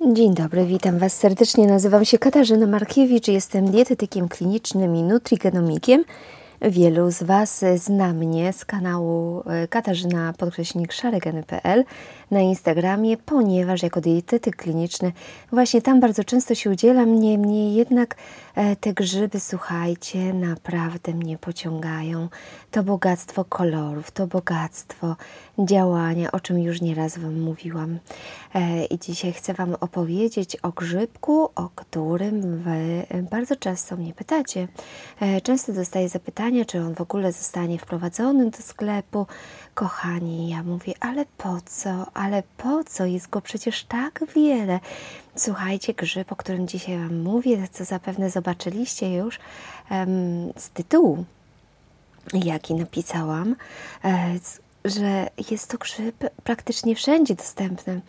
Dzień dobry, witam Was serdecznie. Nazywam się Katarzyna Markiewicz, jestem dietetykiem klinicznym i nutrigenomikiem. Wielu z Was zna mnie z kanału e, Katarzyna podkreśnik szarygeny.pl na Instagramie, ponieważ jako dietetyk kliniczny właśnie tam bardzo często się udzielam. Niemniej jednak e, te grzyby, słuchajcie, naprawdę mnie pociągają. To bogactwo kolorów, to bogactwo działania, o czym już nieraz Wam mówiłam. E, I dzisiaj chcę Wam opowiedzieć o grzybku, o którym Wy bardzo często mnie pytacie. Często dostaję zapytania, czy on w ogóle zostanie wprowadzony do sklepu. Kochani, ja mówię, ale po co, ale po co? Jest go przecież tak wiele. Słuchajcie, grzyb, o którym dzisiaj Wam mówię, co zapewne zobaczyliście już um, z tytułu, jaki napisałam, e, że jest to grzyb praktycznie wszędzie dostępny.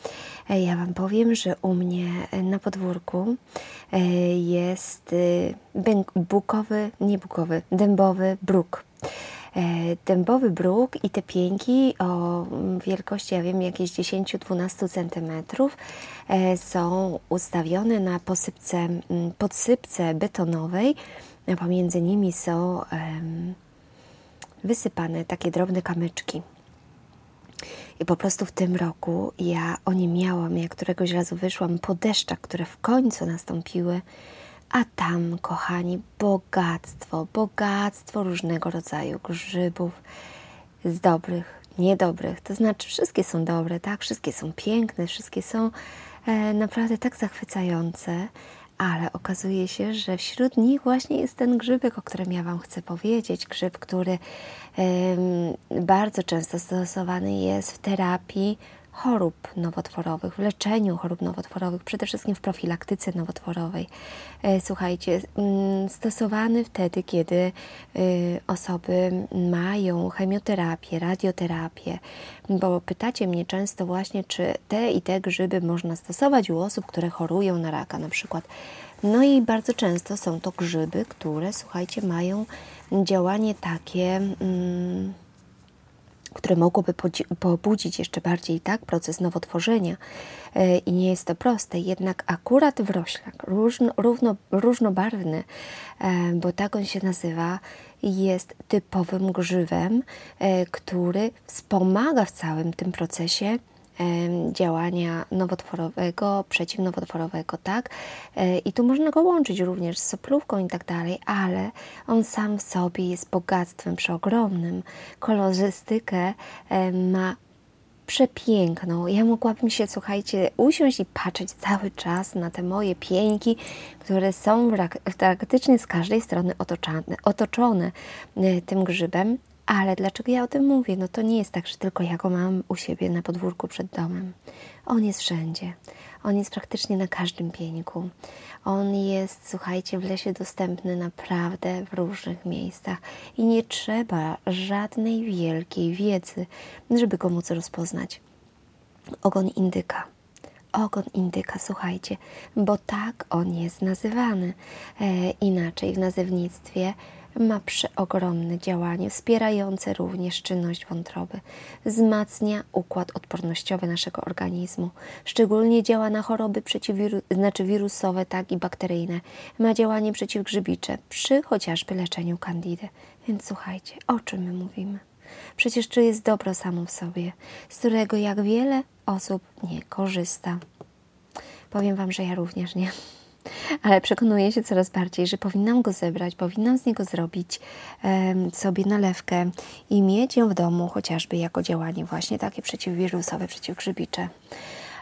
E, ja Wam powiem, że u mnie na podwórku e, jest bukowy, nie bukowy, dębowy bruk. E, dębowy bruk i te pięki o wielkości, ja wiem, jakieś 10-12 cm są ustawione na posypce, podsypce betonowej, pomiędzy nimi są wysypane takie drobne kamyczki. I po prostu w tym roku ja o nie miałam, jak któregoś razu wyszłam po deszczach, które w końcu nastąpiły, a tam, kochani, bogactwo, bogactwo różnego rodzaju grzybów z dobrych, niedobrych. To znaczy, wszystkie są dobre, tak? Wszystkie są piękne, wszystkie są e, naprawdę tak zachwycające, ale okazuje się, że wśród nich właśnie jest ten grzybek, o którym ja Wam chcę powiedzieć. Grzyb, który bardzo często stosowany jest w terapii chorób nowotworowych, w leczeniu chorób nowotworowych, przede wszystkim w profilaktyce nowotworowej. E, słuchajcie, mm, stosowany wtedy, kiedy y, osoby mają chemioterapię, radioterapię, bo pytacie mnie często właśnie, czy te i te grzyby można stosować u osób, które chorują na raka na przykład. No i bardzo często są to grzyby, które, słuchajcie, mają działanie takie. Mm, które mogłoby pobudzić jeszcze bardziej tak proces nowotworzenia. E, i nie jest to proste, jednak akurat wroślak różno, równo, różnobarwny, e, bo tak on się nazywa, jest typowym grzywem, e, który wspomaga w całym tym procesie działania nowotworowego, przeciwnowotworowego, tak? E, I tu można go łączyć również z soplówką i tak dalej, ale on sam w sobie jest bogactwem przeogromnym. Kolorystykę ma przepiękną. Ja mogłabym się, słuchajcie, usiąść i patrzeć cały czas na te moje pieńki, które są praktycznie z każdej strony otoczone, otoczone tym grzybem. Ale dlaczego ja o tym mówię? No to nie jest tak, że tylko ja go mam u siebie na podwórku przed domem. On jest wszędzie. On jest praktycznie na każdym pieńku. On jest, słuchajcie, w lesie dostępny naprawdę w różnych miejscach i nie trzeba żadnej wielkiej wiedzy, żeby go móc rozpoznać. Ogon indyka. Ogon indyka, słuchajcie, bo tak on jest nazywany. E, inaczej w nazewnictwie ma przeogromne działanie, wspierające również czynność wątroby. Wzmacnia układ odpornościowy naszego organizmu. Szczególnie działa na choroby przeciwwiru znaczy wirusowe, tak i bakteryjne. Ma działanie przeciwgrzybicze przy chociażby leczeniu kandidy. Więc słuchajcie, o czym my mówimy? Przecież to jest dobro samo w sobie, z którego jak wiele osób nie korzysta. Powiem Wam, że ja również nie ale przekonuję się coraz bardziej, że powinnam go zebrać, powinnam z niego zrobić sobie nalewkę i mieć ją w domu, chociażby jako działanie właśnie takie przeciwwirusowe, przeciwgrzybicze.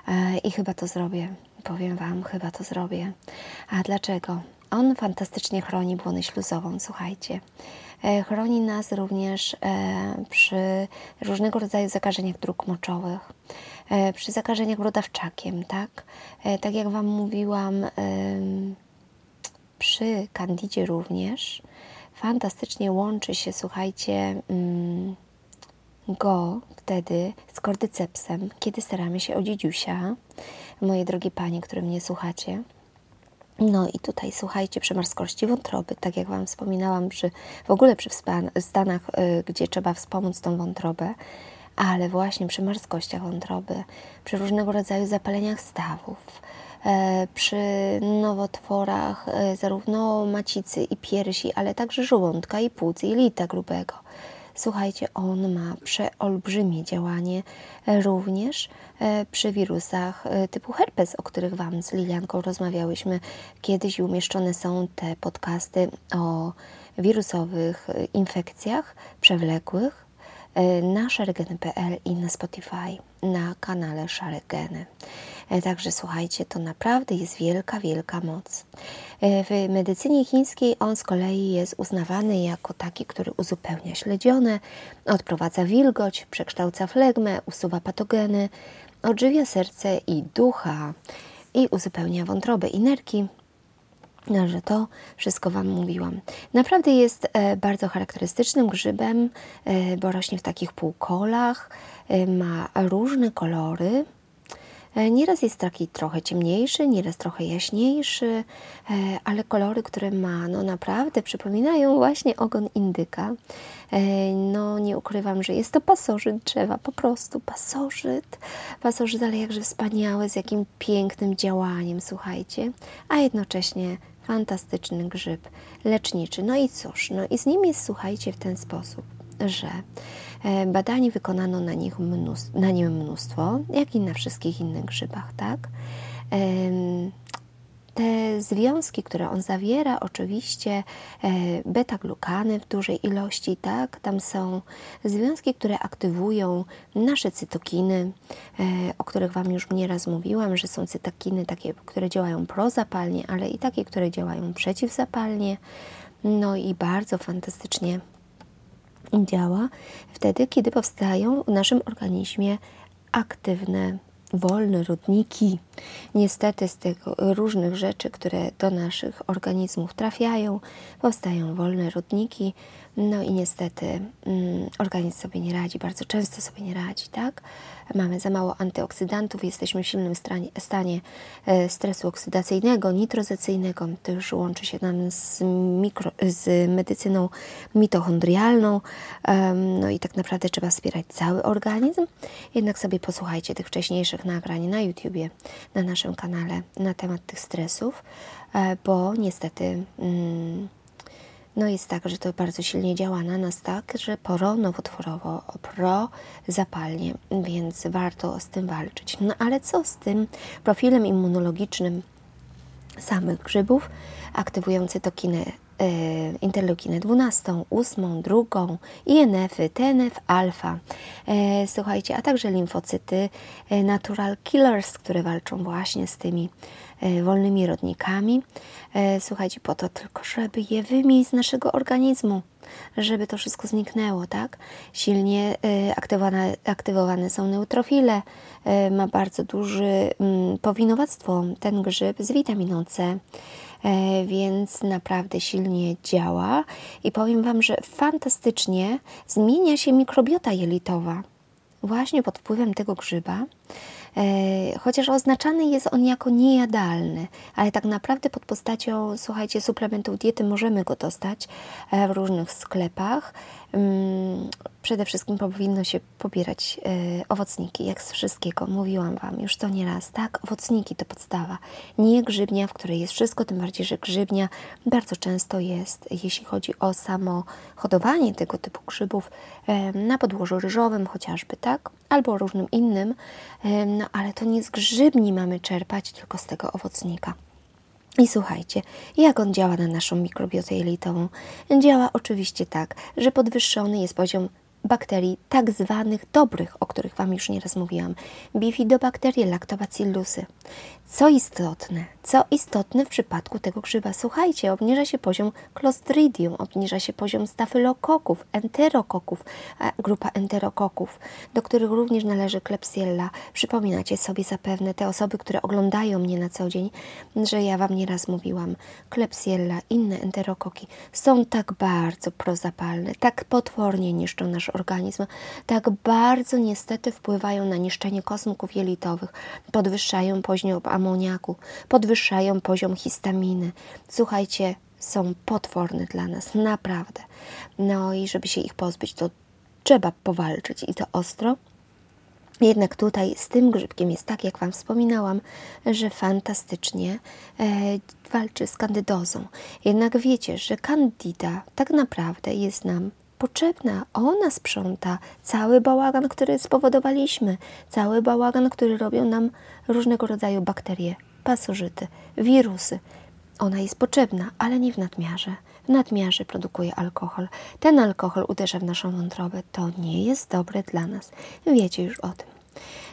E, I chyba to zrobię. Powiem Wam, chyba to zrobię. A dlaczego? On fantastycznie chroni błonę śluzową, słuchajcie. E, chroni nas również e, przy różnego rodzaju zakażeniach dróg moczowych, przy zakażeniach brodawczakiem, tak? Tak jak Wam mówiłam, przy kandidzie również fantastycznie łączy się, słuchajcie, mm, go wtedy z kordycepsem, kiedy staramy się o dziedziusia. Moje drogie panie, które mnie słuchacie, no i tutaj słuchajcie, przy marskości wątroby, tak jak Wam wspominałam, przy, w ogóle przy stanach, y, gdzie trzeba wspomóc tą wątrobę, ale właśnie przy marskościach wątroby, przy różnego rodzaju zapaleniach stawów, e, przy nowotworach zarówno macicy i piersi, ale także żołądka i płuc i lita grubego. Słuchajcie, on ma przeolbrzymie działanie również przy wirusach typu herpes, o których Wam z Lilianką rozmawiałyśmy kiedyś i umieszczone są te podcasty o wirusowych infekcjach przewlekłych E, na szaregeny.pl i na Spotify, na kanale Szaregeny. E, także słuchajcie, to naprawdę jest wielka, wielka moc. E, w medycynie chińskiej on z kolei jest uznawany jako taki, który uzupełnia śledzione, odprowadza wilgoć, przekształca flegmę, usuwa patogeny, odżywia serce i ducha i uzupełnia wątrobę i nerki, że to wszystko Wam mówiłam. Naprawdę jest e, bardzo charakterystycznym grzybem, e, bo rośnie w takich półkolach, e, ma różne kolory. Nieraz jest taki trochę ciemniejszy, nieraz trochę jaśniejszy, ale kolory, które ma, no naprawdę przypominają właśnie ogon indyka. No nie ukrywam, że jest to pasożyt drzewa, po prostu pasożyt. Pasożyt, ale jakże wspaniały, z jakim pięknym działaniem, słuchajcie, a jednocześnie fantastyczny grzyb leczniczy. No i cóż, no i z nim jest, słuchajcie, w ten sposób, że e, badań wykonano na, nich mnóstwo, na nim mnóstwo, jak i na wszystkich innych grzybach, tak? Te związki, które on zawiera, oczywiście e, beta-glukany w dużej ilości, tak? Tam są związki, które aktywują nasze cytokiny, e, o których Wam już nieraz mówiłam, że są cytokiny takie, które działają prozapalnie, ale i takie, które działają przeciwzapalnie. No i bardzo fantastycznie działa wtedy, kiedy powstają w naszym organizmie aktywne wolne rodniki. Niestety z tych różnych rzeczy, które do naszych organizmów trafiają, powstają wolne rodniki, no i niestety mm, organizm sobie nie radzi, bardzo często sobie nie radzi, tak? Mamy za mało antyoksydantów, jesteśmy w silnym stanie, e, stresu oksydacyjnego, nitrozacyjnego. To już łączy się nam z, mikro, z medycyną mitochondrialną. No i tak naprawdę trzeba wspierać cały organizm. Jednak sobie posłuchajcie tych wcześniejszych nagrań na YouTubie, na naszym kanale na temat tych stresów, e, bo niestety. Mm, no jest tak, że to bardzo silnie działa na nas tak, że pro-nowotworowo, pro-zapalnie, więc warto z tym walczyć. No ale co z tym profilem immunologicznym samych grzybów, aktywujący cytokinę interleukinę 12, 8, 2, INF-y, TNF, alfa. E, słuchajcie, a także limfocyty e, natural killers, które walczą właśnie z tymi E, wolnymi rodnikami. E, słuchajcie, po to tylko, żeby je wymieść z naszego organizmu, żeby to wszystko zniknęło, tak? Silnie e, aktywowane, aktywowane są neutrofile, ma bardzo duże mm, powinowactwo ten grzyb z witaminą C, więc naprawdę silnie działa i powiem Wam, że fantastycznie zmienia się mikrobiota jelitowa właśnie pod wpływem tego grzyba. E, chociaż oznaczany jest on jako niejadalny, ale tak naprawdę pod postacią, słuchajcie, suplementów diety możemy go dostać e, w różnych sklepach. Przede wszystkim powinno się pobierać e, owocniki, jak z wszystkiego. Mówiłam Wam już to nie raz, tak? Owocniki to podstawa. Nie grzybnia, w której jest wszystko, tym bardziej, że grzybnia bardzo często jest, jeśli chodzi o samo hodowanie tego typu grzybów, na podłożu ryżowym chociażby, tak? Albo różnym innym, no ale to nie z grzybni mamy czerpać, tylko z tego owocnika. I słuchajcie, jak on działa na naszą mikrobiotę jelitową? Działa oczywiście tak, że podwyższony jest poziom bakterii tak zwanych dobrych, o których Wam już nieraz mówiłam, bifidobakterie, laktobacillusy. Co istotne, co istotne w przypadku tego grzyba, słuchajcie, obniża się poziom Clostridium, obniża się poziom stafylokoków, enterokoków, grupa enterokoków, do których również należy Klebsiella. Przypominacie sobie zapewne te osoby, które oglądają mnie na co dzień, że ja Wam nieraz mówiłam, Klebsiella, inne enterokoki są tak bardzo prozapalne, tak potwornie niszczą nasz organizm, tak bardzo niestety wpływają na niszczenie kosmków jelitowych, podwyższają poziom amoniaku, podwyższają poziom histaminy. Słuchajcie, są potworne dla nas, naprawdę. No i żeby się ich pozbyć, to trzeba powalczyć i to ostro. Jednak tutaj z tym grzybkiem jest tak, jak Wam wspominałam, że fantastycznie e, walczy z kandydozą. Jednak wiecie, że kandida tak naprawdę jest nam potrzebna. Ona sprząta cały bałagan, który spowodowaliśmy, cały bałagan, który robią nam różnego rodzaju bakterie, pasożyty, wirusy. Ona jest potrzebna, ale nie w nadmiarze. W nadmiarze produkuje alkohol. Ten alkohol uderza w naszą wątrobę. To nie jest dobre dla nas. Wiecie już o tym.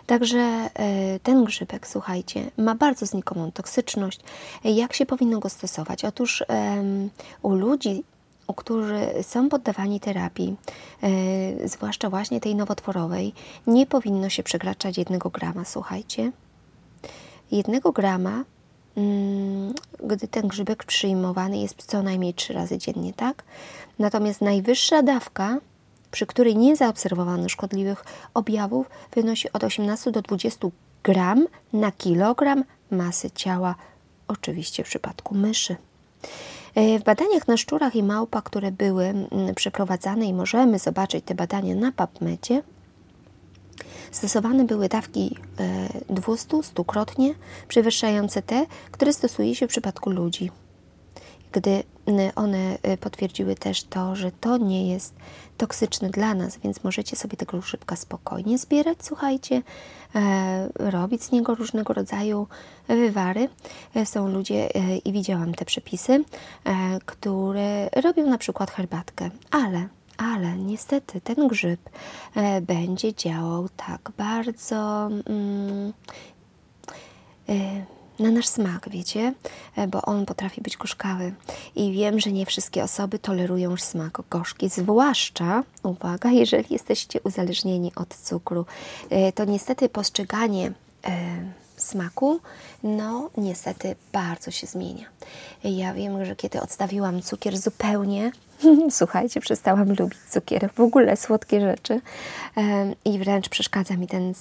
Także e, ten grzybek, słuchajcie, ma bardzo znikomą toksyczność. Jak się powinno go stosować? Otóż u ludzi, którzy są poddawani terapii, e, zwłaszcza właśnie tej nowotworowej, nie powinno się przekraczać jednego grama, słuchajcie. Jednego grama Mm, gdy ten grzybek przyjmowany jest co najmniej trzy razy dziennie, tak? Natomiast najwyższa dawka, przy której nie zaobserwowano szkodliwych objawów, wynosi od 18 do 20 gram na kilogram masy ciała, oczywiście w przypadku myszy. E, w badaniach na szczurach i małpach, które były mm, przeprowadzane i możemy zobaczyć te badania na PubMedzie, Stosowane były dawki 200, e, przewyższające te, które stosuje się w przypadku ludzi. Gdy one e, potwierdziły też to, że to nie jest toksyczne dla nas, więc możecie sobie tego szybka spokojnie zbierać, słuchajcie, e, robić z niego różnego rodzaju wywary. Są ludzie, i widziałam te przepisy, które robią na przykład herbatkę, ale ale niestety ten grzyb e, będzie działał tak bardzo mm, e, na nasz smak, wiecie, e, bo on potrafi być gorzkawy i wiem, że nie wszystkie osoby tolerują smak gorzki, zwłaszcza, uwaga, jeżeli jesteście uzależnieni od cukru, to niestety postrzeganie smaku, no niestety bardzo się zmienia. Ja wiem, że kiedy odstawiłam cukier zupełnie, słuchajcie, przestałam lubić cukier, w ogóle słodkie rzeczy i wręcz przeszkadza mi ten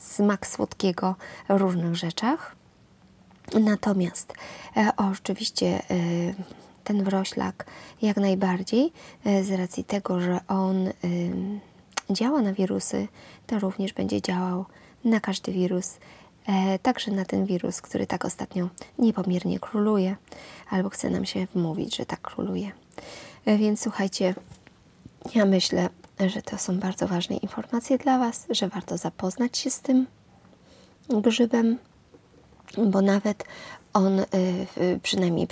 smak słodkiego w różnych rzeczach. Natomiast e, oczywiście e, ten wroślak jak najbardziej e, z racji tego, że on działa na wirusy, to również będzie działał na każdy wirus, także na ten wirus, który tak ostatnio niepomiernie króluje, albo chce nam się wmówić, że tak króluje. Więc słuchajcie, ja myślę, że to są bardzo ważne informacje dla Was, że warto zapoznać się z tym grzybem, bo nawet on, e, przynajmniej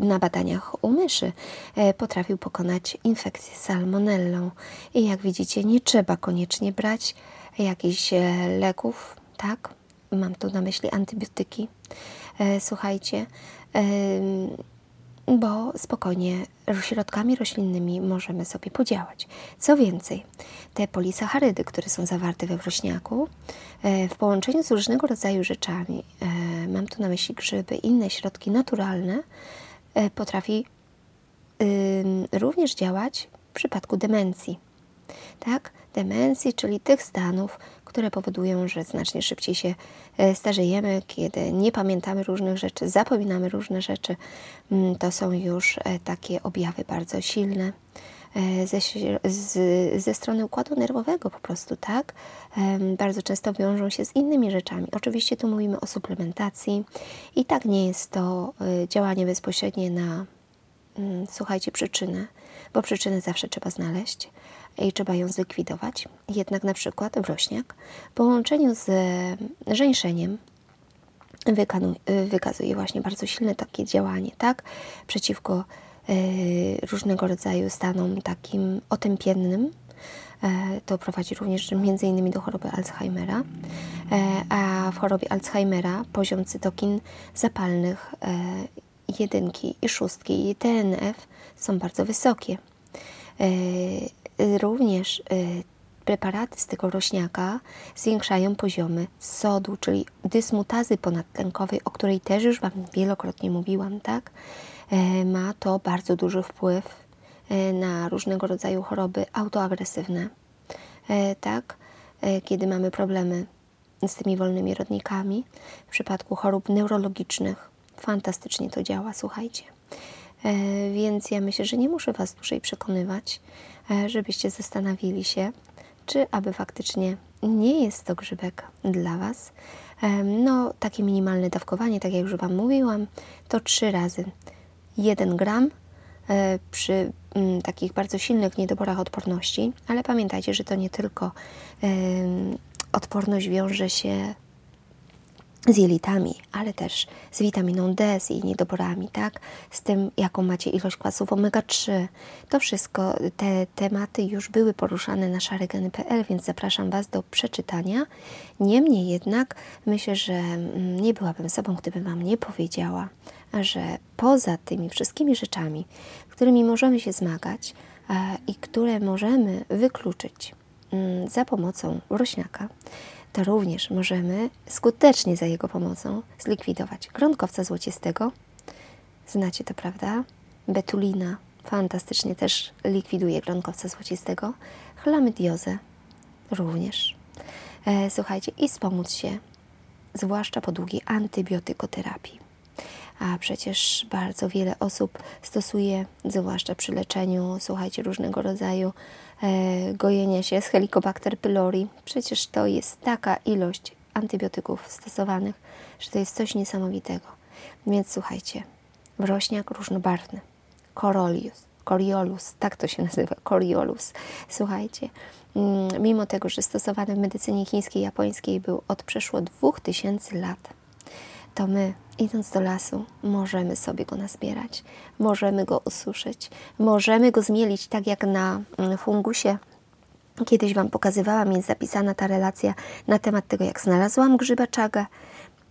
na badaniach u myszy, e, potrafił pokonać infekcję salmonellą. I jak widzicie, nie trzeba koniecznie brać jakichś leków, tak? Mam tu na myśli antybiotyki. Słuchajcie, bo spokojnie środkami roślinnymi możemy sobie podziałać. Co więcej, te polisacharydy, które są zawarte we wrośniaku, e, w połączeniu z różnego rodzaju rzeczami, e, mam tu na myśli grzyby, inne środki naturalne, e, potrafi również działać w przypadku demencji. Tak? Demencji, czyli tych stanów, które powodują, że znacznie szybciej się e, starzejemy, kiedy nie pamiętamy różnych rzeczy, zapominamy różne rzeczy. Mm, to są już e, takie objawy bardzo silne. E, ze, z, ze strony układu nerwowego po prostu, tak? Bardzo często wiążą się z innymi rzeczami. Oczywiście tu mówimy o suplementacji i tak nie jest to działanie bezpośrednie na, mm, słuchajcie, przyczynę, bo przyczynę zawsze trzeba znaleźć i trzeba ją zlikwidować. Jednak na przykład wrośniak w połączeniu z żeńszeniem wykazuje właśnie bardzo silne takie działanie, tak? Przeciwko y, różnego rodzaju stanom takim otępiennym. E, to prowadzi również między innymi do choroby Alzheimera, e, a w chorobie Alzheimera poziom cytokin zapalnych e, jedynki i szóstki i TNF są bardzo wysokie. Również y, preparaty z tego rośniaka zwiększają poziomy sodu, czyli dysmutazy ponadtlenkowej, o której też już Wam wielokrotnie mówiłam, tak? E, ma to bardzo duży wpływ e, na różnego rodzaju choroby autoagresywne, e, tak? Kiedy mamy problemy z tymi wolnymi rodnikami, w przypadku chorób neurologicznych, fantastycznie to działa, słuchajcie. Więc ja myślę, że nie muszę Was dłużej przekonywać, E, żebyście zastanowili się, czy aby faktycznie nie jest to grzybek dla Was. No, takie minimalne dawkowanie, tak jak już Wam mówiłam, to trzy razy 1 gram e, przy mm, takich bardzo silnych niedoborach odporności, ale pamiętajcie, że to nie tylko odporność wiąże się z jelitami, ale też z witaminą D, z jej niedoborami, tak? Z tym, jaką macie ilość kwasów omega-3. To wszystko, te tematy już były poruszane na szaregeny.pl, więc zapraszam Was do przeczytania. Niemniej jednak myślę, że mm, nie byłabym sobą, gdybym Wam nie powiedziała, że poza tymi wszystkimi rzeczami, którymi możemy się zmagać e, i które możemy wykluczyć mm, za pomocą rośniaka, to również możemy skutecznie za jego pomocą zlikwidować gronkowca złocistego. Znacie to, prawda? Betulina fantastycznie też likwiduje gronkowca złocistego. Chlamydiozę również. E, słuchajcie, i wspomóc się, zwłaszcza po długiej antybiotykoterapii. A przecież bardzo wiele osób stosuje, zwłaszcza przy leczeniu, słuchajcie, różnego rodzaju e, gojenia się z Helicobacter pylori. Przecież to jest taka ilość antybiotyków stosowanych, że to jest coś niesamowitego. Więc słuchajcie, wrośniak różnobarwny, Corolius, Coriolus, tak to się nazywa, Coriolus. Słuchajcie, mm, mimo tego, że stosowany w medycynie chińskiej, japońskiej był od przeszło 2000 lat, to my, idąc do lasu, możemy sobie go nazbierać, możemy go ususzyć, możemy go zmielić, tak jak na mm, fungusie. Kiedyś Wam pokazywałam, jest zapisana ta relacja na temat tego, jak znalazłam grzyba czaga,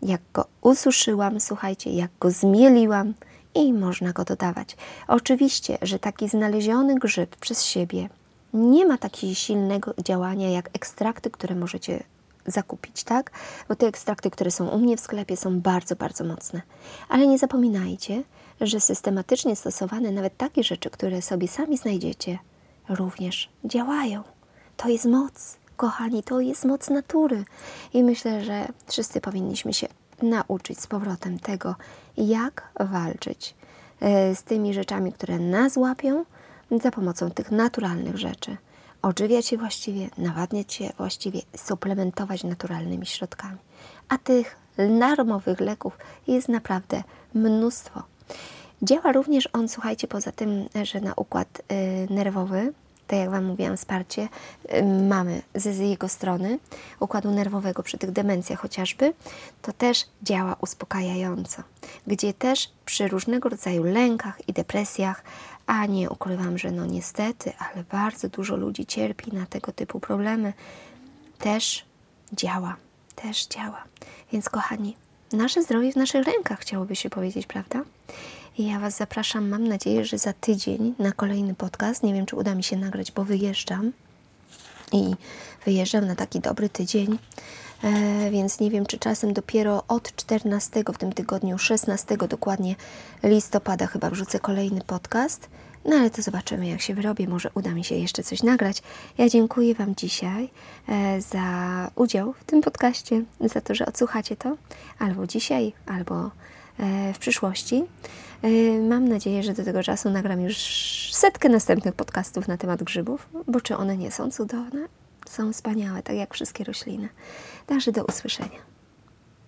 jak go ususzyłam, słuchajcie, jak go zmieliłam i można go dodawać. Oczywiście, że taki znaleziony grzyb przez siebie nie ma takiego silnego działania jak ekstrakty, które możecie zakupić, tak? Bo te ekstrakty, które są u mnie w sklepie, są bardzo, bardzo mocne. Ale nie zapominajcie, że systematycznie stosowane nawet takie rzeczy, które sobie sami znajdziecie, również działają. To jest moc, kochani, to jest moc natury. I myślę, że wszyscy powinniśmy się nauczyć z powrotem tego, jak walczyć e, z tymi rzeczami, które nas łapią, za pomocą tych naturalnych rzeczy odżywiać się właściwie, nawadniać się właściwie, suplementować naturalnymi środkami. A tych darmowych leków jest naprawdę mnóstwo. Działa również on, słuchajcie, poza tym, że na układ y, nerwowy, tak jak Wam mówiłam, wsparcie y, mamy z, z jego strony, układu nerwowego przy tych demencjach chociażby, to też działa uspokajająco, gdzie też przy różnego rodzaju lękach i depresjach a nie ukrywam, że no niestety, ale bardzo dużo ludzi cierpi na tego typu problemy. Też działa, też działa. Więc kochani, nasze zdrowie w naszych rękach, chciałoby się powiedzieć, prawda? I ja Was zapraszam, mam nadzieję, że za tydzień na kolejny podcast. Nie wiem, czy uda mi się nagrać, bo wyjeżdżam. I wyjeżdżam na taki dobry tydzień, więc nie wiem, czy czasem dopiero od 14 w tym tygodniu, 16 dokładnie listopada chyba wrzucę kolejny podcast. No ale to zobaczymy, jak się wyrobię. Może uda mi się jeszcze coś nagrać. Ja dziękuję Wam dzisiaj e, za udział w tym podcaście, za to, że odsłuchacie to albo dzisiaj, albo e, w przyszłości. E, mam nadzieję, że do tego czasu nagram już setkę następnych podcastów na temat grzybów, bo czy one nie są cudowne? Są wspaniałe, tak jak wszystkie rośliny. Także do usłyszenia.